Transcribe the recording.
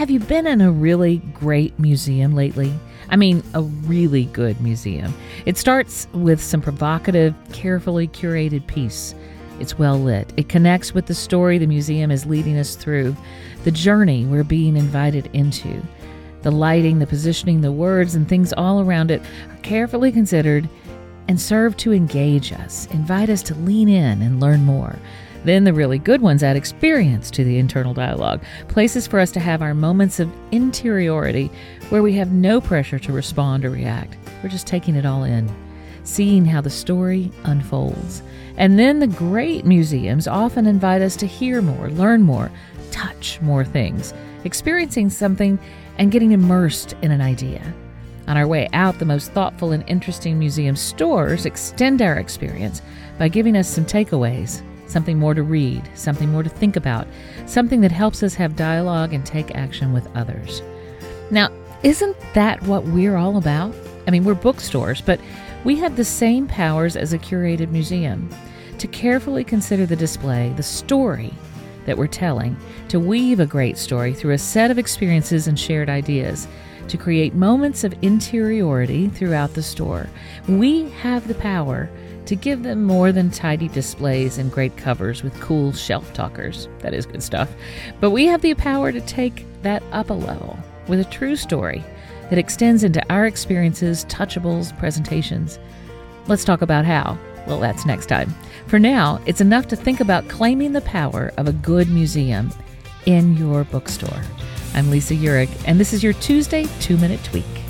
Have you been in a really great museum lately? I mean, a really good museum. It starts with some provocative, carefully curated piece. It's well lit. It connects with the story the museum is leading us through, the journey we're being invited into. The lighting, the positioning, the words, and things all around it are carefully considered and serve to engage us, invite us to lean in and learn more. Then the really good ones add experience to the internal dialogue, places for us to have our moments of interiority where we have no pressure to respond or react. We're just taking it all in, seeing how the story unfolds. And then the great museums often invite us to hear more, learn more, touch more things, experiencing something and getting immersed in an idea. On our way out, the most thoughtful and interesting museum stores extend our experience by giving us some takeaways something more to read, something more to think about, something that helps us have dialogue and take action with others. Now, isn't that what we're all about? I mean, we're bookstores, but we have the same powers as a curated museum to carefully consider the display, the story that we're telling, to weave a great story through a set of experiences and shared ideas, to create moments of interiority throughout the store. We have the power to give them more than tidy displays and great covers with cool shelf talkers. That is good stuff. But we have the power to take that up a level with a true story that extends into our experiences, touchables, presentations. Let's talk about how. Well, that's next time. For now, it's enough to think about claiming the power of a good museum in your bookstore. I'm Lisa Uhrig, and this is your Tuesday Two Minute Tweak.